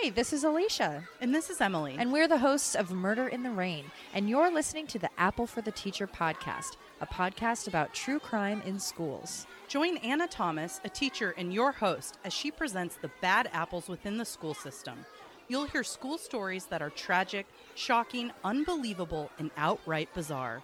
Hi, this is Alisha. And this is Emily. And we're the hosts of Murder in the Rain. And you're listening to the Apple for the Teacher podcast, a podcast about true crime in schools. Join Anna Thomas, a teacher and your host, as she presents the bad apples within the school system. You'll hear school stories that are tragic, shocking, unbelievable, and outright bizarre.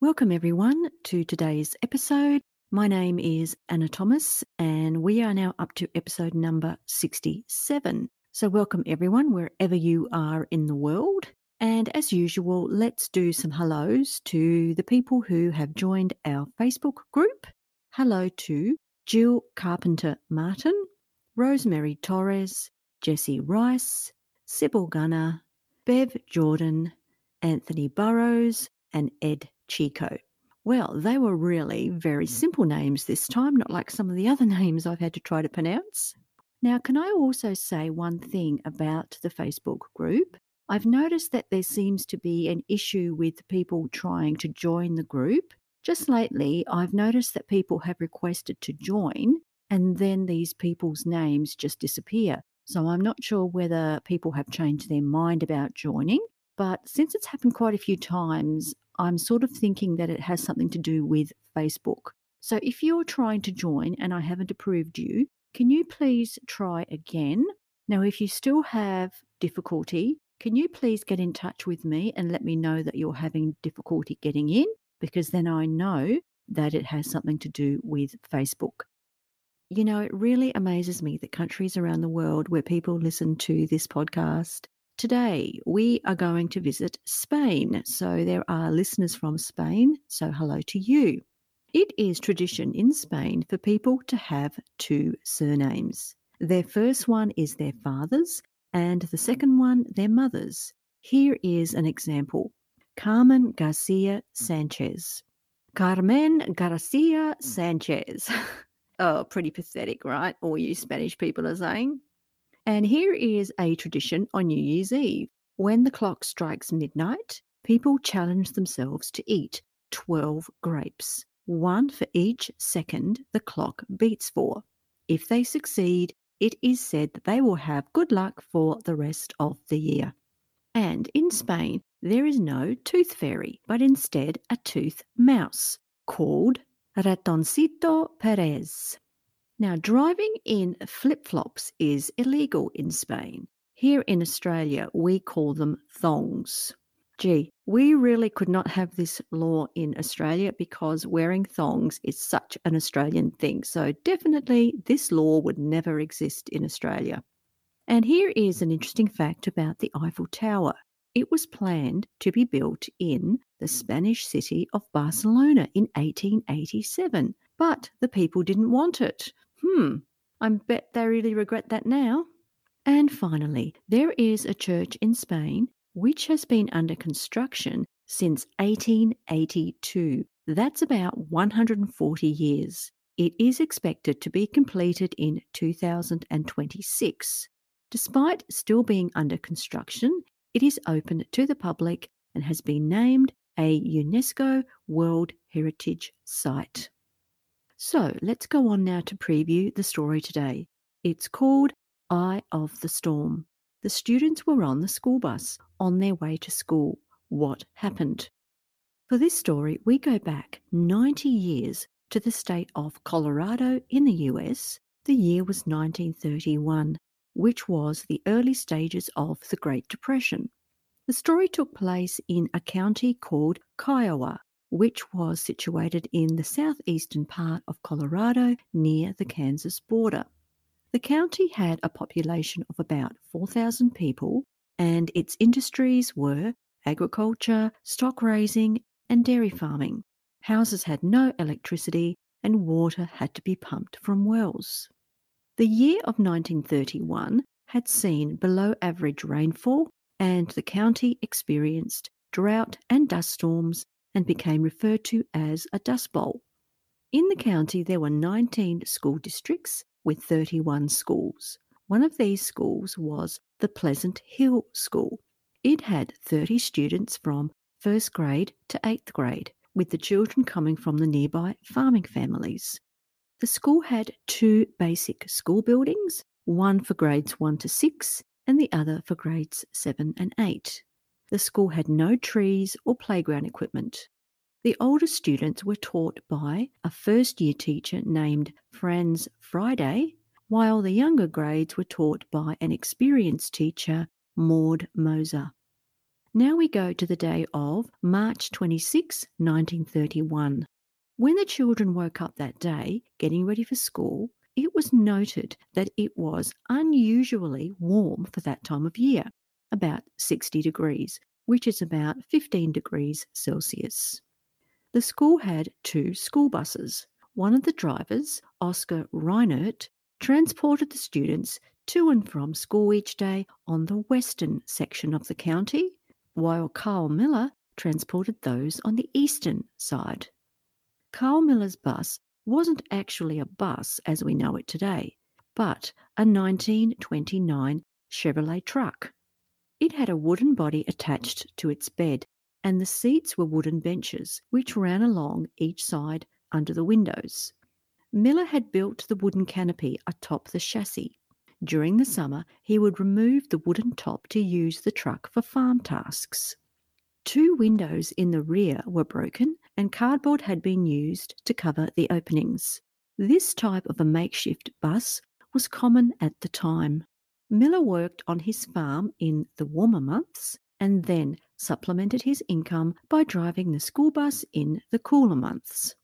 Welcome, everyone, to today's episode. My name is Anna Thomas, and we are now up to episode number 67. So, welcome, everyone, wherever you are in the world. And as usual, let's do some hellos to the people who have joined our Facebook group. Hello to Jill Carpenter Martin, Rosemary Torres, Jessie Rice, Sybil Gunner, Bev Jordan, Anthony Burrows, and Ed Chico. Well, they were really very mm. simple names this time, not like some of the other names I've had to try to pronounce. Now, can I also say one thing about the Facebook group? I've noticed that there seems to be an issue with people trying to join the group. Just lately, I've noticed that people have requested to join and then these people's names just disappear. So I'm not sure whether people have changed their mind about joining. But since it's happened quite a few times, I'm sort of thinking that it has something to do with Facebook. So if you're trying to join and I haven't approved you, can you please try again? Now, if you still have difficulty, can you please get in touch with me and let me know that you're having difficulty getting in? Because then I know that it has something to do with Facebook. You know, it really amazes me that countries around the world where people listen to this podcast Today, we are going to visit Spain. So, there are listeners from Spain. So, hello to you. It is tradition in Spain for people to have two surnames. Their first one is their father's, and the second one, their mother's. Here is an example Carmen Garcia Sanchez. Carmen Garcia Sanchez. oh, pretty pathetic, right? All you Spanish people are saying. And here is a tradition on New Year's Eve. When the clock strikes midnight, people challenge themselves to eat 12 grapes, one for each second the clock beats for. If they succeed, it is said that they will have good luck for the rest of the year. And in Spain, there is no tooth fairy, but instead a tooth mouse called Ratoncito Perez. Now, driving in flip flops is illegal in Spain. Here in Australia, we call them thongs. Gee, we really could not have this law in Australia because wearing thongs is such an Australian thing. So, definitely, this law would never exist in Australia. And here is an interesting fact about the Eiffel Tower. It was planned to be built in the Spanish city of Barcelona in 1887, but the people didn't want it. Hmm, I bet they really regret that now. And finally, there is a church in Spain which has been under construction since 1882. That's about 140 years. It is expected to be completed in 2026. Despite still being under construction, it is open to the public and has been named a UNESCO World Heritage Site. So let's go on now to preview the story today. It's called Eye of the Storm. The students were on the school bus on their way to school. What happened? For this story, we go back 90 years to the state of Colorado in the US. The year was 1931, which was the early stages of the Great Depression. The story took place in a county called Kiowa, which was situated in the southeastern part of Colorado near the Kansas border. The county had a population of about 4,000 people, and its industries were agriculture, stock raising, and dairy farming. Houses had no electricity, and water had to be pumped from wells. The year of 1931 had seen below average rainfall, and the county experienced drought and dust storms and became referred to as a dust bowl. In the county, there were 19 school districts with 31 schools. One of these schools was the Pleasant Hill School. It had 30 students from first grade to eighth grade, with the children coming from the nearby farming families. The school had two basic school buildings one for grades 1 to 6 and the other for grades 7 and 8. The school had no trees or playground equipment. The older students were taught by a first year teacher named Franz Friday, while the younger grades were taught by an experienced teacher, Maud Moser. Now we go to the day of March 26, 1931. When the children woke up that day, getting ready for school, it was noted that it was unusually warm for that time of year, about 60 degrees, which is about 15 degrees Celsius. The school had two school buses. One of the drivers, Oscar Reinert, transported the students to and from school each day on the western section of the county, while Carl Miller transported those on the eastern side. Carl Miller's bus wasn't actually a bus as we know it today, but a 1929 Chevrolet truck. It had a wooden body attached to its bed, and the seats were wooden benches which ran along each side under the windows. Miller had built the wooden canopy atop the chassis. During the summer, he would remove the wooden top to use the truck for farm tasks. Two windows in the rear were broken and cardboard had been used to cover the openings. This type of a makeshift bus was common at the time. Miller worked on his farm in the warmer months and then supplemented his income by driving the school bus in the cooler months.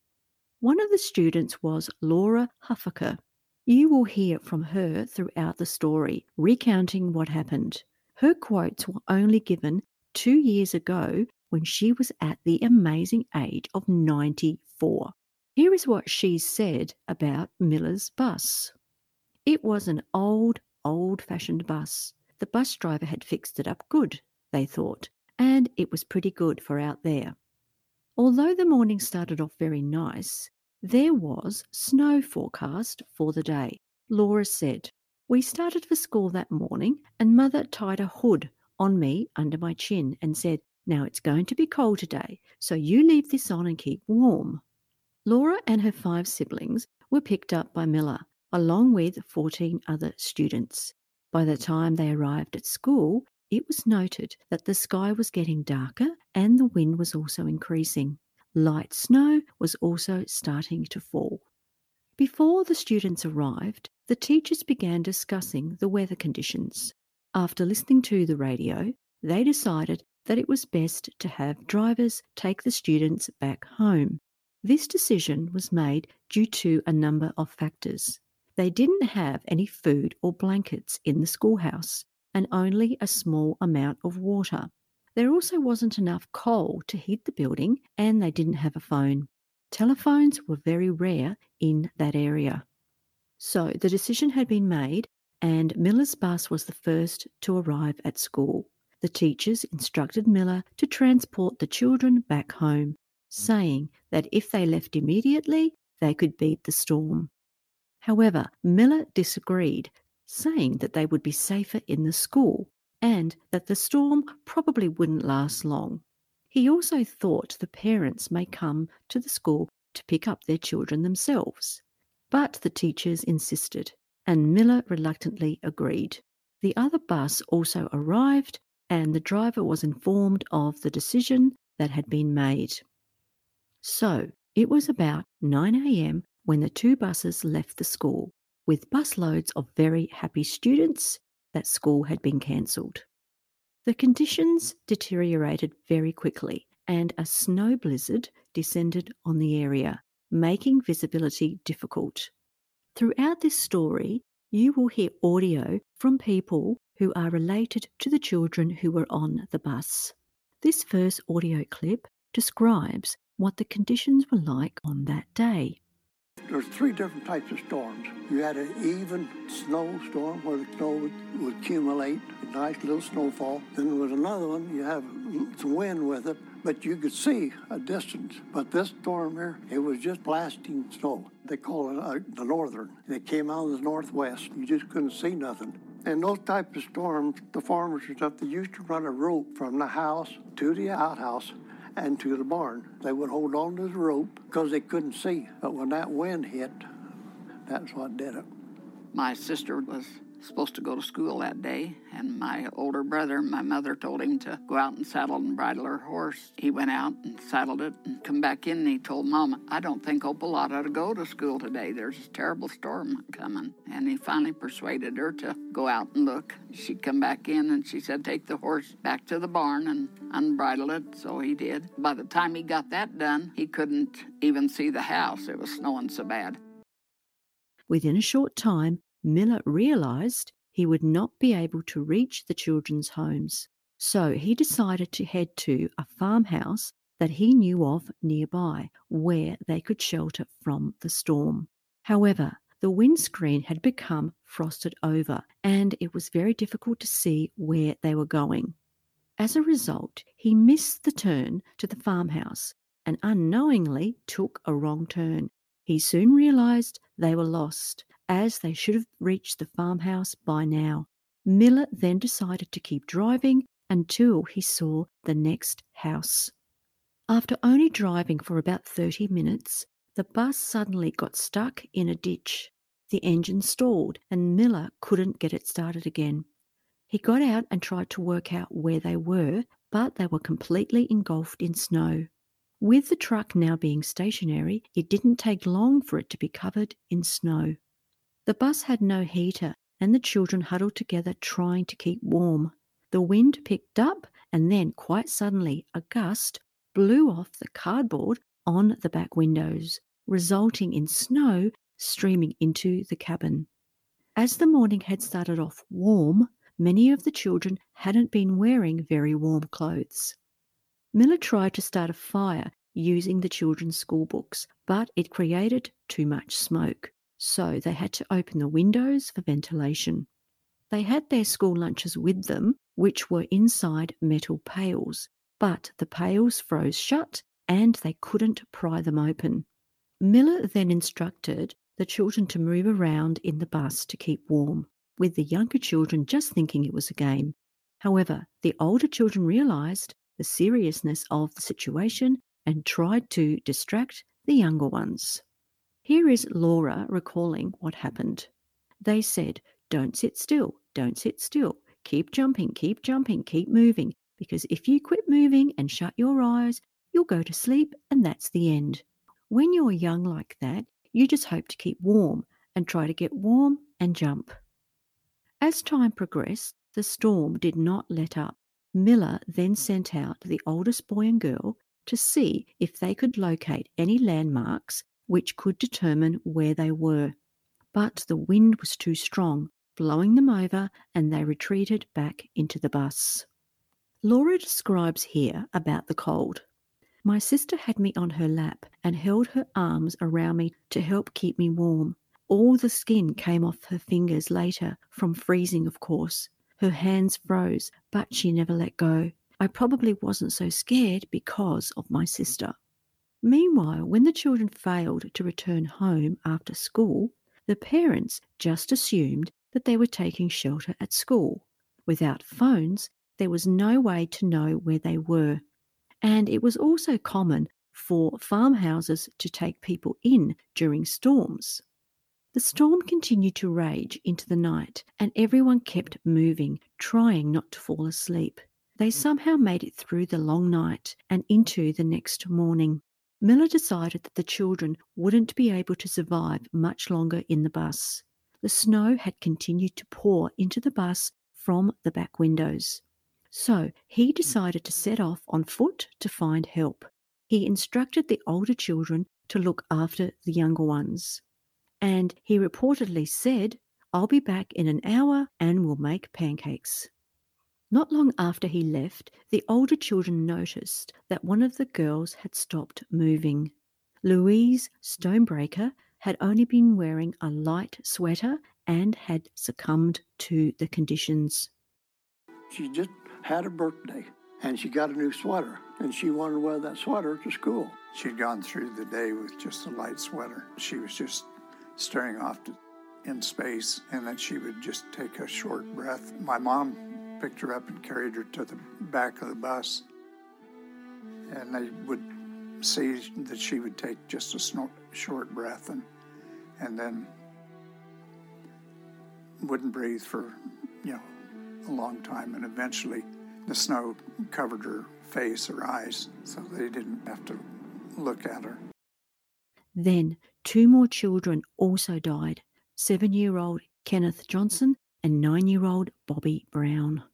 One of the students was Laura Huffaker. You will hear from her throughout the story, recounting what happened. Her quotes were only given two years ago when she was at the amazing age of 94. Here is what she said about Miller's bus. It was an old, old fashioned bus. The bus driver had fixed it up good, they thought, and it was pretty good for out there. Although the morning started off very nice, there was snow forecast for the day. Laura said, We started for school that morning, and Mother tied a hood on me under my chin and said, now it's going to be cold today, so you leave this on and keep warm. Laura and her five siblings were picked up by Miller, along with 14 other students. By the time they arrived at school, it was noted that the sky was getting darker and the wind was also increasing. Light snow was also starting to fall. Before the students arrived, the teachers began discussing the weather conditions. After listening to the radio, they decided that it was best to have drivers take the students back home. This decision was made due to a number of factors. They didn't have any food or blankets in the schoolhouse and only a small amount of water. There also wasn't enough coal to heat the building and they didn't have a phone. Telephones were very rare in that area. So the decision had been made and Miller's bus was the first to arrive at school the teachers instructed Miller to transport the children back home, saying that if they left immediately, they could beat the storm. However, Miller disagreed, saying that they would be safer in the school and that the storm probably wouldn't last long. He also thought the parents may come to the school to pick up their children themselves. But the teachers insisted, and Miller reluctantly agreed. The other bus also arrived and the driver was informed of the decision that had been made. So it was about 9 a.m. when the two buses left the school, with busloads of very happy students that school had been cancelled. The conditions deteriorated very quickly, and a snow blizzard descended on the area, making visibility difficult. Throughout this story, you will hear audio from people who are related to the children who were on the bus. This first audio clip describes what the conditions were like on that day. There's three different types of storms. You had an even snowstorm where the snow would, would accumulate, a nice little snowfall. Then there was another one, you have some wind with it, but you could see a distance. But this storm here, it was just blasting snow. They call it uh, the northern. And It came out of the northwest. You just couldn't see nothing. And those type of storms, the farmers and stuff, they used to run a rope from the house to the outhouse and to the barn. They would hold on to the rope because they couldn't see. But when that wind hit, that's what did it. My sister was supposed to go to school that day, and my older brother, my mother told him to go out and saddle and bridle her horse. He went out and saddled it and come back in and he told Mom, I don't think Opal ought to go to school today. There's a terrible storm coming. And he finally persuaded her to go out and look. She'd come back in and she said, Take the horse back to the barn and unbridle it. So he did. By the time he got that done, he couldn't even see the house. It was snowing so bad. Within a short time, Miller realized he would not be able to reach the children's homes. So he decided to head to a farmhouse that he knew of nearby where they could shelter from the storm. However, the windscreen had become frosted over and it was very difficult to see where they were going. As a result, he missed the turn to the farmhouse and unknowingly took a wrong turn. He soon realized they were lost as they should have reached the farmhouse by now. Miller then decided to keep driving until he saw the next house. After only driving for about 30 minutes, the bus suddenly got stuck in a ditch. The engine stalled and Miller couldn't get it started again. He got out and tried to work out where they were, but they were completely engulfed in snow. With the truck now being stationary, it didn't take long for it to be covered in snow. The bus had no heater, and the children huddled together trying to keep warm. The wind picked up, and then, quite suddenly, a gust blew off the cardboard on the back windows, resulting in snow streaming into the cabin. As the morning had started off warm, many of the children hadn't been wearing very warm clothes. Miller tried to start a fire using the children's school books, but it created too much smoke so they had to open the windows for ventilation. They had their school lunches with them, which were inside metal pails, but the pails froze shut and they couldn't pry them open. Miller then instructed the children to move around in the bus to keep warm, with the younger children just thinking it was a game. However, the older children realized the seriousness of the situation and tried to distract the younger ones. Here is Laura recalling what happened. They said, Don't sit still, don't sit still, keep jumping, keep jumping, keep moving, because if you quit moving and shut your eyes, you'll go to sleep and that's the end. When you're young like that, you just hope to keep warm and try to get warm and jump. As time progressed, the storm did not let up. Miller then sent out the oldest boy and girl to see if they could locate any landmarks which could determine where they were. But the wind was too strong, blowing them over, and they retreated back into the bus. Laura describes here about the cold. My sister had me on her lap and held her arms around me to help keep me warm. All the skin came off her fingers later, from freezing, of course. Her hands froze, but she never let go. I probably wasn't so scared because of my sister. Meanwhile, when the children failed to return home after school, the parents just assumed that they were taking shelter at school. Without phones, there was no way to know where they were. And it was also common for farmhouses to take people in during storms. The storm continued to rage into the night, and everyone kept moving, trying not to fall asleep. They somehow made it through the long night and into the next morning. Miller decided that the children wouldn't be able to survive much longer in the bus. The snow had continued to pour into the bus from the back windows. So he decided to set off on foot to find help. He instructed the older children to look after the younger ones. And he reportedly said, I'll be back in an hour and we'll make pancakes. Not long after he left, the older children noticed that one of the girls had stopped moving. Louise Stonebraker had only been wearing a light sweater and had succumbed to the conditions. She just had a birthday and she got a new sweater and she wanted to wear that sweater to school. She'd gone through the day with just a light sweater. She was just staring off to, in space and then she would just take a short breath. My mom picked her up and carried her to the back of the bus. And they would see that she would take just a short breath and, and then wouldn't breathe for, you know, a long time. And eventually the snow covered her face or eyes, so they didn't have to look at her. Then two more children also died seven year old Kenneth Johnson and nine year old Bobby Brown.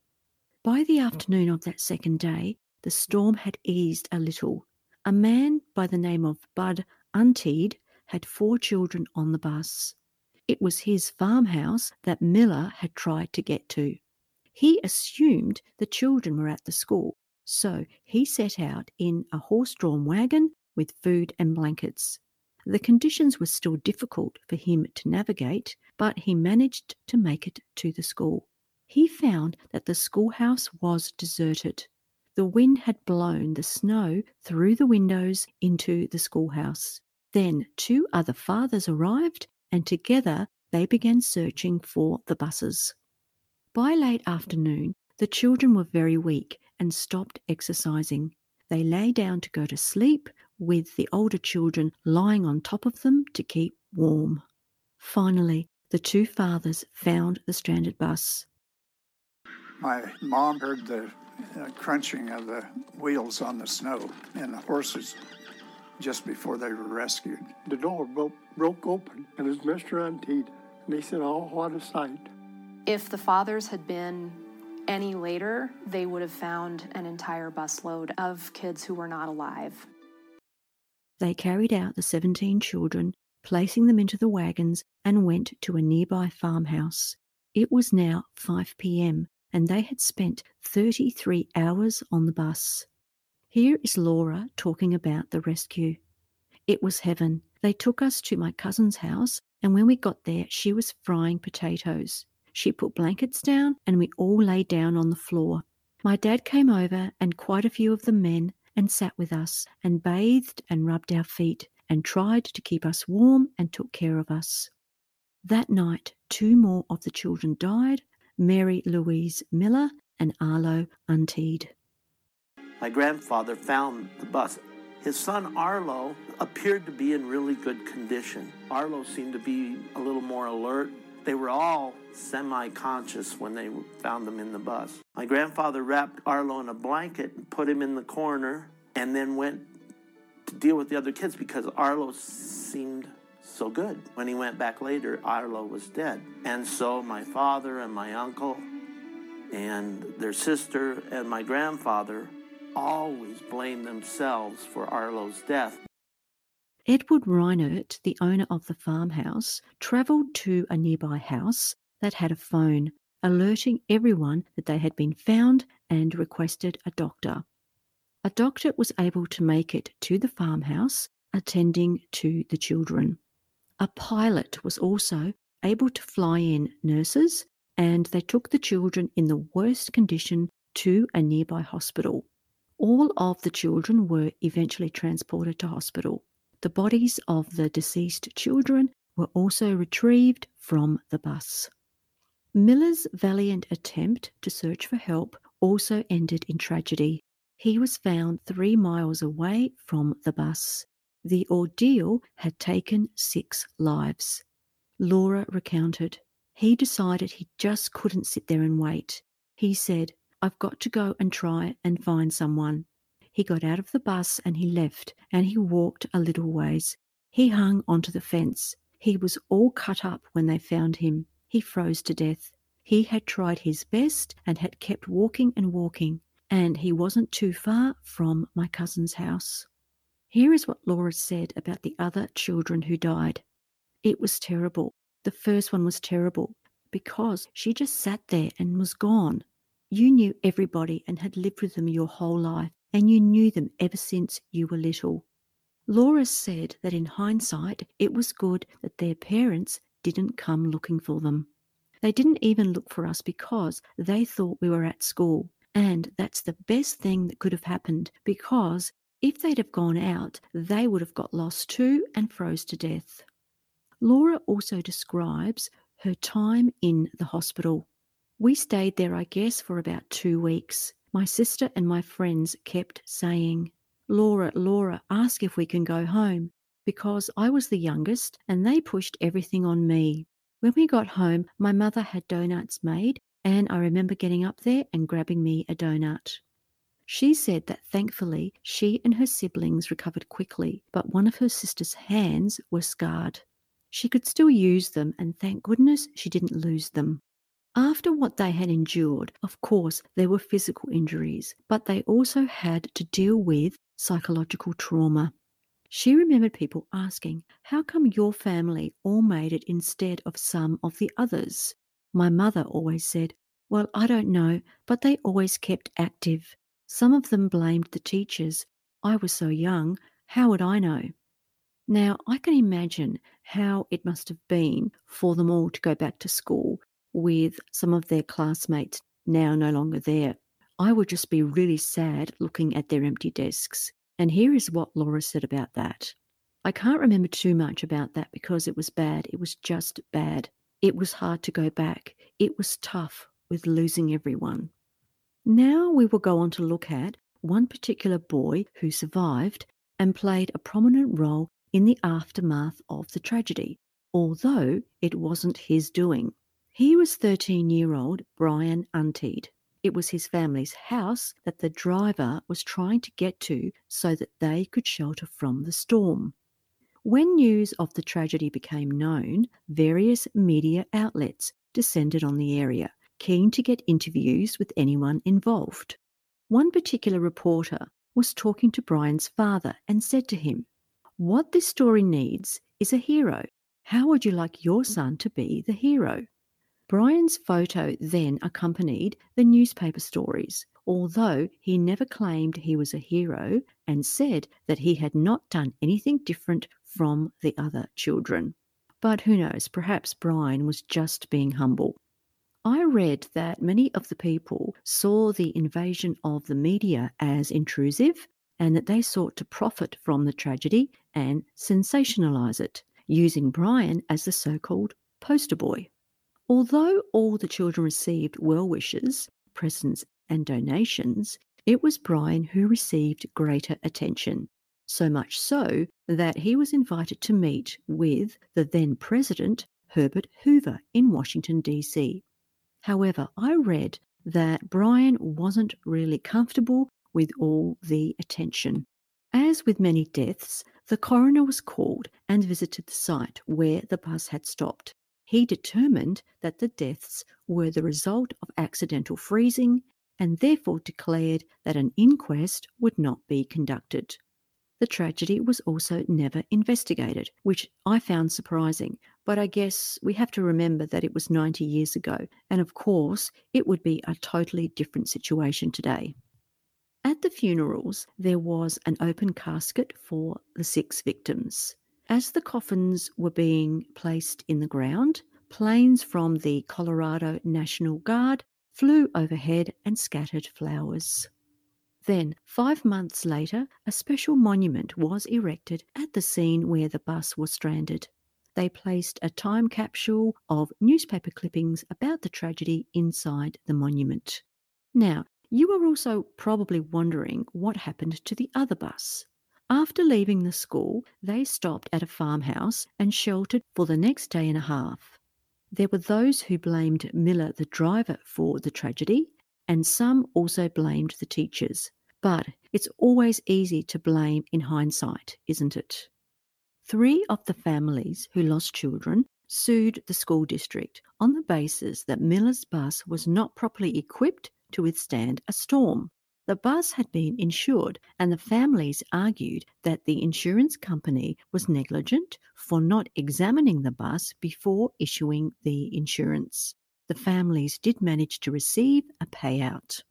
By the afternoon of that second day, the storm had eased a little. A man by the name of Bud Untiedt had four children on the bus. It was his farmhouse that Miller had tried to get to. He assumed the children were at the school, so he set out in a horse drawn wagon with food and blankets. The conditions were still difficult for him to navigate, but he managed to make it to the school. He found that the schoolhouse was deserted. The wind had blown the snow through the windows into the schoolhouse. Then two other fathers arrived, and together they began searching for the buses. By late afternoon, the children were very weak and stopped exercising. They lay down to go to sleep, with the older children lying on top of them to keep warm. Finally, the two fathers found the stranded bus. My mom heard the uh, crunching of the wheels on the snow and the horses just before they were rescued. The door broke, broke open, and it was Mr. Untiedt. And he said, Oh, what a sight. If the fathers had been any later, they would have found an entire busload of kids who were not alive. They carried out the 17 children, placing them into the wagons, and went to a nearby farmhouse. It was now 5 p.m., and they had spent 33 hours on the bus. Here is Laura talking about the rescue. It was heaven. They took us to my cousin's house, and when we got there, she was frying potatoes. She put blankets down, and we all lay down on the floor. My dad came over, and quite a few of the men, and sat with us, and bathed and rubbed our feet, and tried to keep us warm and took care of us. That night, two more of the children died Mary Louise Miller and Arlo Untiedt. My grandfather found the bus. His son Arlo appeared to be in really good condition. Arlo seemed to be a little more alert. They were all semi conscious when they found them in the bus. My grandfather wrapped Arlo in a blanket and put him in the corner and then went to deal with the other kids because Arlo seemed so good. When he went back later, Arlo was dead. And so my father and my uncle and their sister and my grandfather always blamed themselves for Arlo's death. Edward Reinert, the owner of the farmhouse, travelled to a nearby house that had a phone, alerting everyone that they had been found and requested a doctor. A doctor was able to make it to the farmhouse, attending to the children. A pilot was also able to fly in nurses, and they took the children in the worst condition to a nearby hospital. All of the children were eventually transported to hospital. The bodies of the deceased children were also retrieved from the bus. Miller's valiant attempt to search for help also ended in tragedy. He was found three miles away from the bus. The ordeal had taken six lives. Laura recounted. He decided he just couldn't sit there and wait. He said, I've got to go and try and find someone. He got out of the bus and he left, and he walked a little ways. He hung onto the fence. He was all cut up when they found him. He froze to death. He had tried his best and had kept walking and walking, and he wasn't too far from my cousin's house. Here is what Laura said about the other children who died. It was terrible. The first one was terrible because she just sat there and was gone. You knew everybody and had lived with them your whole life, and you knew them ever since you were little. Laura said that in hindsight, it was good that their parents didn't come looking for them. They didn't even look for us because they thought we were at school. And that's the best thing that could have happened because if they'd have gone out, they would have got lost too and froze to death. Laura also describes her time in the hospital. We stayed there, I guess, for about two weeks. My sister and my friends kept saying, Laura, Laura, ask if we can go home, because I was the youngest and they pushed everything on me. When we got home, my mother had donuts made, and I remember getting up there and grabbing me a donut. She said that thankfully she and her siblings recovered quickly, but one of her sister's hands were scarred. She could still use them, and thank goodness she didn't lose them. After what they had endured, of course, there were physical injuries, but they also had to deal with psychological trauma. She remembered people asking, How come your family all made it instead of some of the others? My mother always said, Well, I don't know, but they always kept active. Some of them blamed the teachers. I was so young, how would I know? Now, I can imagine how it must have been for them all to go back to school with some of their classmates now no longer there. I would just be really sad looking at their empty desks. And here is what Laura said about that. I can't remember too much about that because it was bad. It was just bad. It was hard to go back. It was tough with losing everyone. Now we will go on to look at one particular boy who survived and played a prominent role in the aftermath of the tragedy, although it wasn't his doing. He was 13 year old Brian Untiedt. It was his family's house that the driver was trying to get to so that they could shelter from the storm. When news of the tragedy became known, various media outlets descended on the area, keen to get interviews with anyone involved. One particular reporter was talking to Brian's father and said to him, what this story needs is a hero. How would you like your son to be the hero? Brian's photo then accompanied the newspaper stories, although he never claimed he was a hero and said that he had not done anything different from the other children. But who knows, perhaps Brian was just being humble. I read that many of the people saw the invasion of the media as intrusive and that they sought to profit from the tragedy and sensationalize it, using Brian as the so called poster boy. Although all the children received well wishes, presents, and donations, it was Brian who received greater attention. So much so that he was invited to meet with the then President Herbert Hoover in Washington, D.C. However, I read that Brian wasn't really comfortable with all the attention. As with many deaths, the coroner was called and visited the site where the bus had stopped. He determined that the deaths were the result of accidental freezing and therefore declared that an inquest would not be conducted. The tragedy was also never investigated, which I found surprising, but I guess we have to remember that it was 90 years ago, and of course, it would be a totally different situation today. At the funerals, there was an open casket for the six victims. As the coffins were being placed in the ground, planes from the Colorado National Guard flew overhead and scattered flowers. Then, five months later, a special monument was erected at the scene where the bus was stranded. They placed a time capsule of newspaper clippings about the tragedy inside the monument. Now, you are also probably wondering what happened to the other bus. After leaving the school, they stopped at a farmhouse and sheltered for the next day and a half. There were those who blamed Miller, the driver, for the tragedy, and some also blamed the teachers. But it's always easy to blame in hindsight, isn't it? Three of the families who lost children sued the school district on the basis that Miller's bus was not properly equipped to withstand a storm. The bus had been insured, and the families argued that the insurance company was negligent for not examining the bus before issuing the insurance. The families did manage to receive a payout.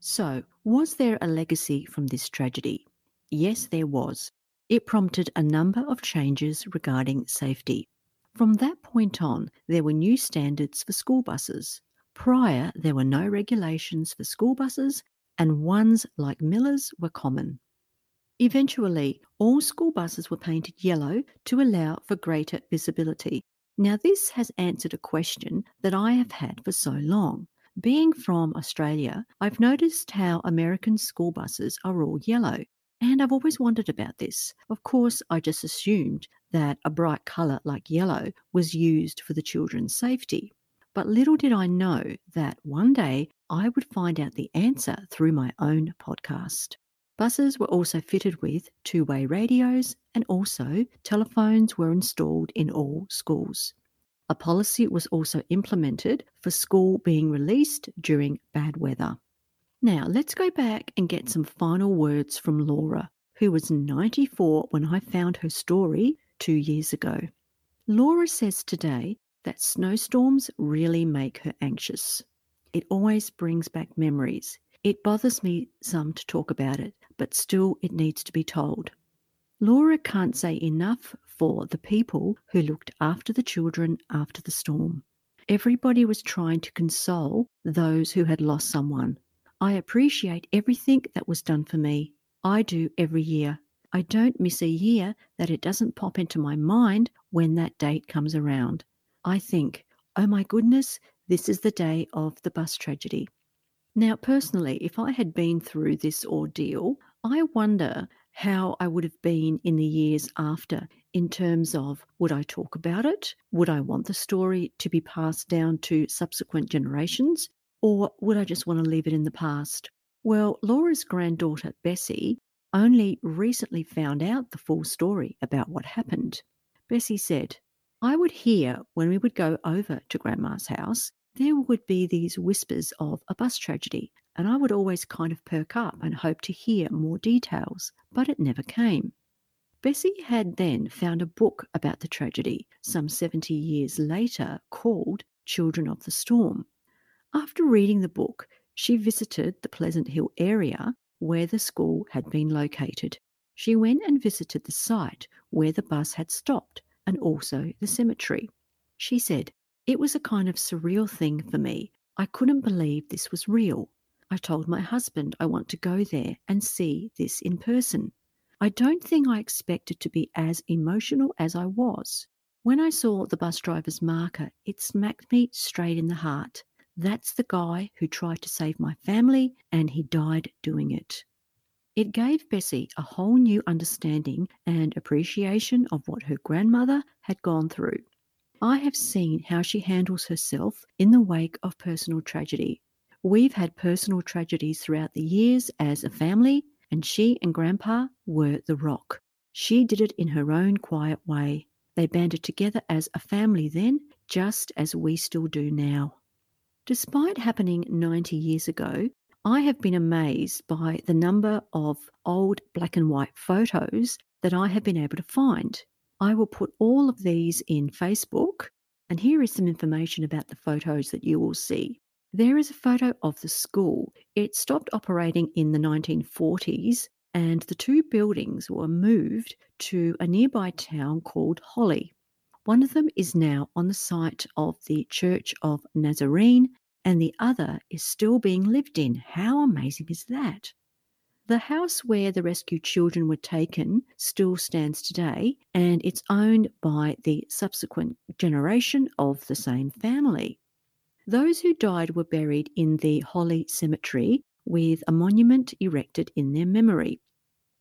So, was there a legacy from this tragedy? Yes, there was. It prompted a number of changes regarding safety. From that point on, there were new standards for school buses. Prior, there were no regulations for school buses, and ones like Miller's were common. Eventually, all school buses were painted yellow to allow for greater visibility. Now, this has answered a question that I have had for so long. Being from Australia, I've noticed how American school buses are all yellow. And I've always wondered about this. Of course, I just assumed that a bright colour like yellow was used for the children's safety. But little did I know that one day I would find out the answer through my own podcast. Buses were also fitted with two way radios, and also telephones were installed in all schools. A policy was also implemented for school being released during bad weather. Now, let's go back and get some final words from Laura, who was 94 when I found her story two years ago. Laura says today that snowstorms really make her anxious. It always brings back memories. It bothers me some to talk about it, but still it needs to be told. Laura can't say enough for the people who looked after the children after the storm. Everybody was trying to console those who had lost someone. I appreciate everything that was done for me. I do every year. I don't miss a year that it doesn't pop into my mind when that date comes around. I think, oh my goodness, this is the day of the bus tragedy. Now, personally, if I had been through this ordeal, I wonder how I would have been in the years after in terms of would I talk about it? Would I want the story to be passed down to subsequent generations? Or would I just want to leave it in the past? Well, Laura's granddaughter, Bessie, only recently found out the full story about what happened. Bessie said, I would hear when we would go over to Grandma's house, there would be these whispers of a bus tragedy, and I would always kind of perk up and hope to hear more details, but it never came. Bessie had then found a book about the tragedy some 70 years later called Children of the Storm. After reading the book, she visited the Pleasant Hill area where the school had been located. She went and visited the site where the bus had stopped and also the cemetery. She said, It was a kind of surreal thing for me. I couldn't believe this was real. I told my husband I want to go there and see this in person. I don't think I expected to be as emotional as I was. When I saw the bus driver's marker, it smacked me straight in the heart. That's the guy who tried to save my family and he died doing it. It gave Bessie a whole new understanding and appreciation of what her grandmother had gone through. I have seen how she handles herself in the wake of personal tragedy. We've had personal tragedies throughout the years as a family, and she and Grandpa were the rock. She did it in her own quiet way. They banded together as a family then, just as we still do now. Despite happening 90 years ago, I have been amazed by the number of old black and white photos that I have been able to find. I will put all of these in Facebook, and here is some information about the photos that you will see. There is a photo of the school. It stopped operating in the 1940s, and the two buildings were moved to a nearby town called Holly. One of them is now on the site of the Church of Nazarene and the other is still being lived in. How amazing is that? The house where the rescued children were taken still stands today, and it's owned by the subsequent generation of the same family. Those who died were buried in the Holly Cemetery with a monument erected in their memory.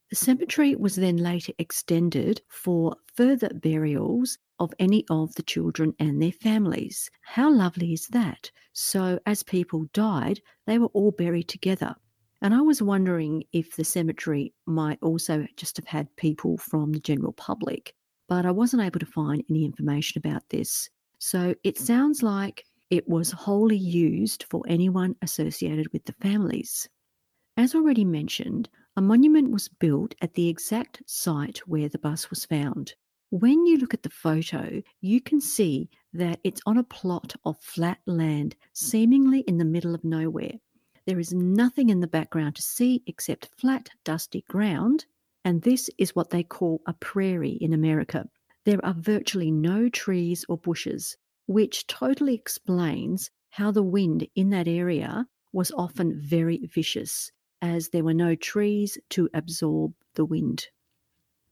The cemetery was then later extended for further burials of any of the children and their families. How lovely is that? So, as people died, they were all buried together. And I was wondering if the cemetery might also just have had people from the general public, but I wasn't able to find any information about this. So it sounds like it was wholly used for anyone associated with the families. As already mentioned, a monument was built at the exact site where the bus was found. When you look at the photo, you can see that it's on a plot of flat land, seemingly in the middle of nowhere. There is nothing in the background to see except flat, dusty ground, and this is what they call a prairie in America. There are virtually no trees or bushes, which totally explains how the wind in that area was often very vicious as there were no trees to absorb the wind.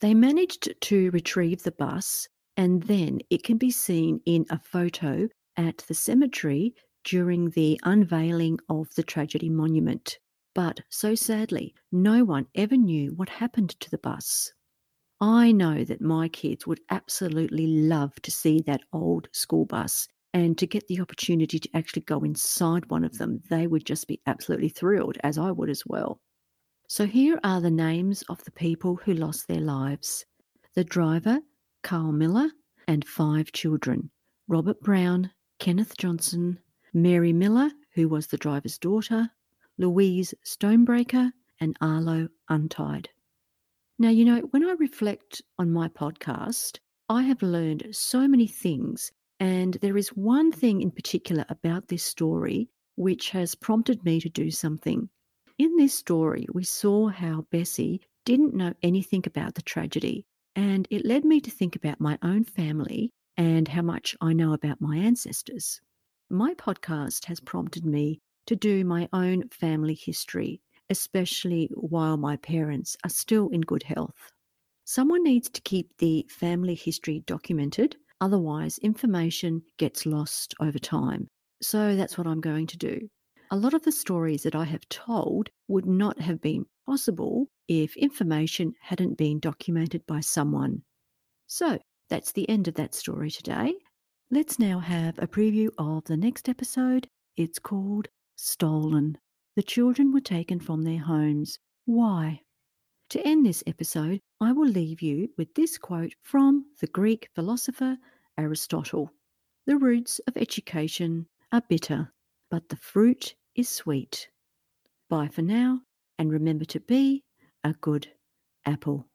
They managed to retrieve the bus, and then it can be seen in a photo at the cemetery during the unveiling of the tragedy monument. But so sadly, no one ever knew what happened to the bus. I know that my kids would absolutely love to see that old school bus and to get the opportunity to actually go inside one of them. They would just be absolutely thrilled, as I would as well. So here are the names of the people who lost their lives the driver, Carl Miller, and five children Robert Brown, Kenneth Johnson, Mary Miller, who was the driver's daughter, Louise Stonebraker, and Arlo Untiedt. Now, you know, when I reflect on my podcast, I have learned so many things. And there is one thing in particular about this story which has prompted me to do something. In this story, we saw how Bessie didn't know anything about the tragedy, and it led me to think about my own family and how much I know about my ancestors. My podcast has prompted me to do my own family history especially while my parents are still in good health. Someone needs to keep the family history documented, otherwise, information gets lost over time. So that's what I'm going to do. A lot of the stories that I have told would not have been possible if information hadn't been documented by someone. So that's the end of that story today. Let's now have a preview of the next episode. It's called Stolen. The children were taken from their homes. Why? To end this episode, I will leave you with this quote from the Greek philosopher Aristotle The roots of education are bitter, but the fruit is sweet. Bye for now, and remember to be a good apple.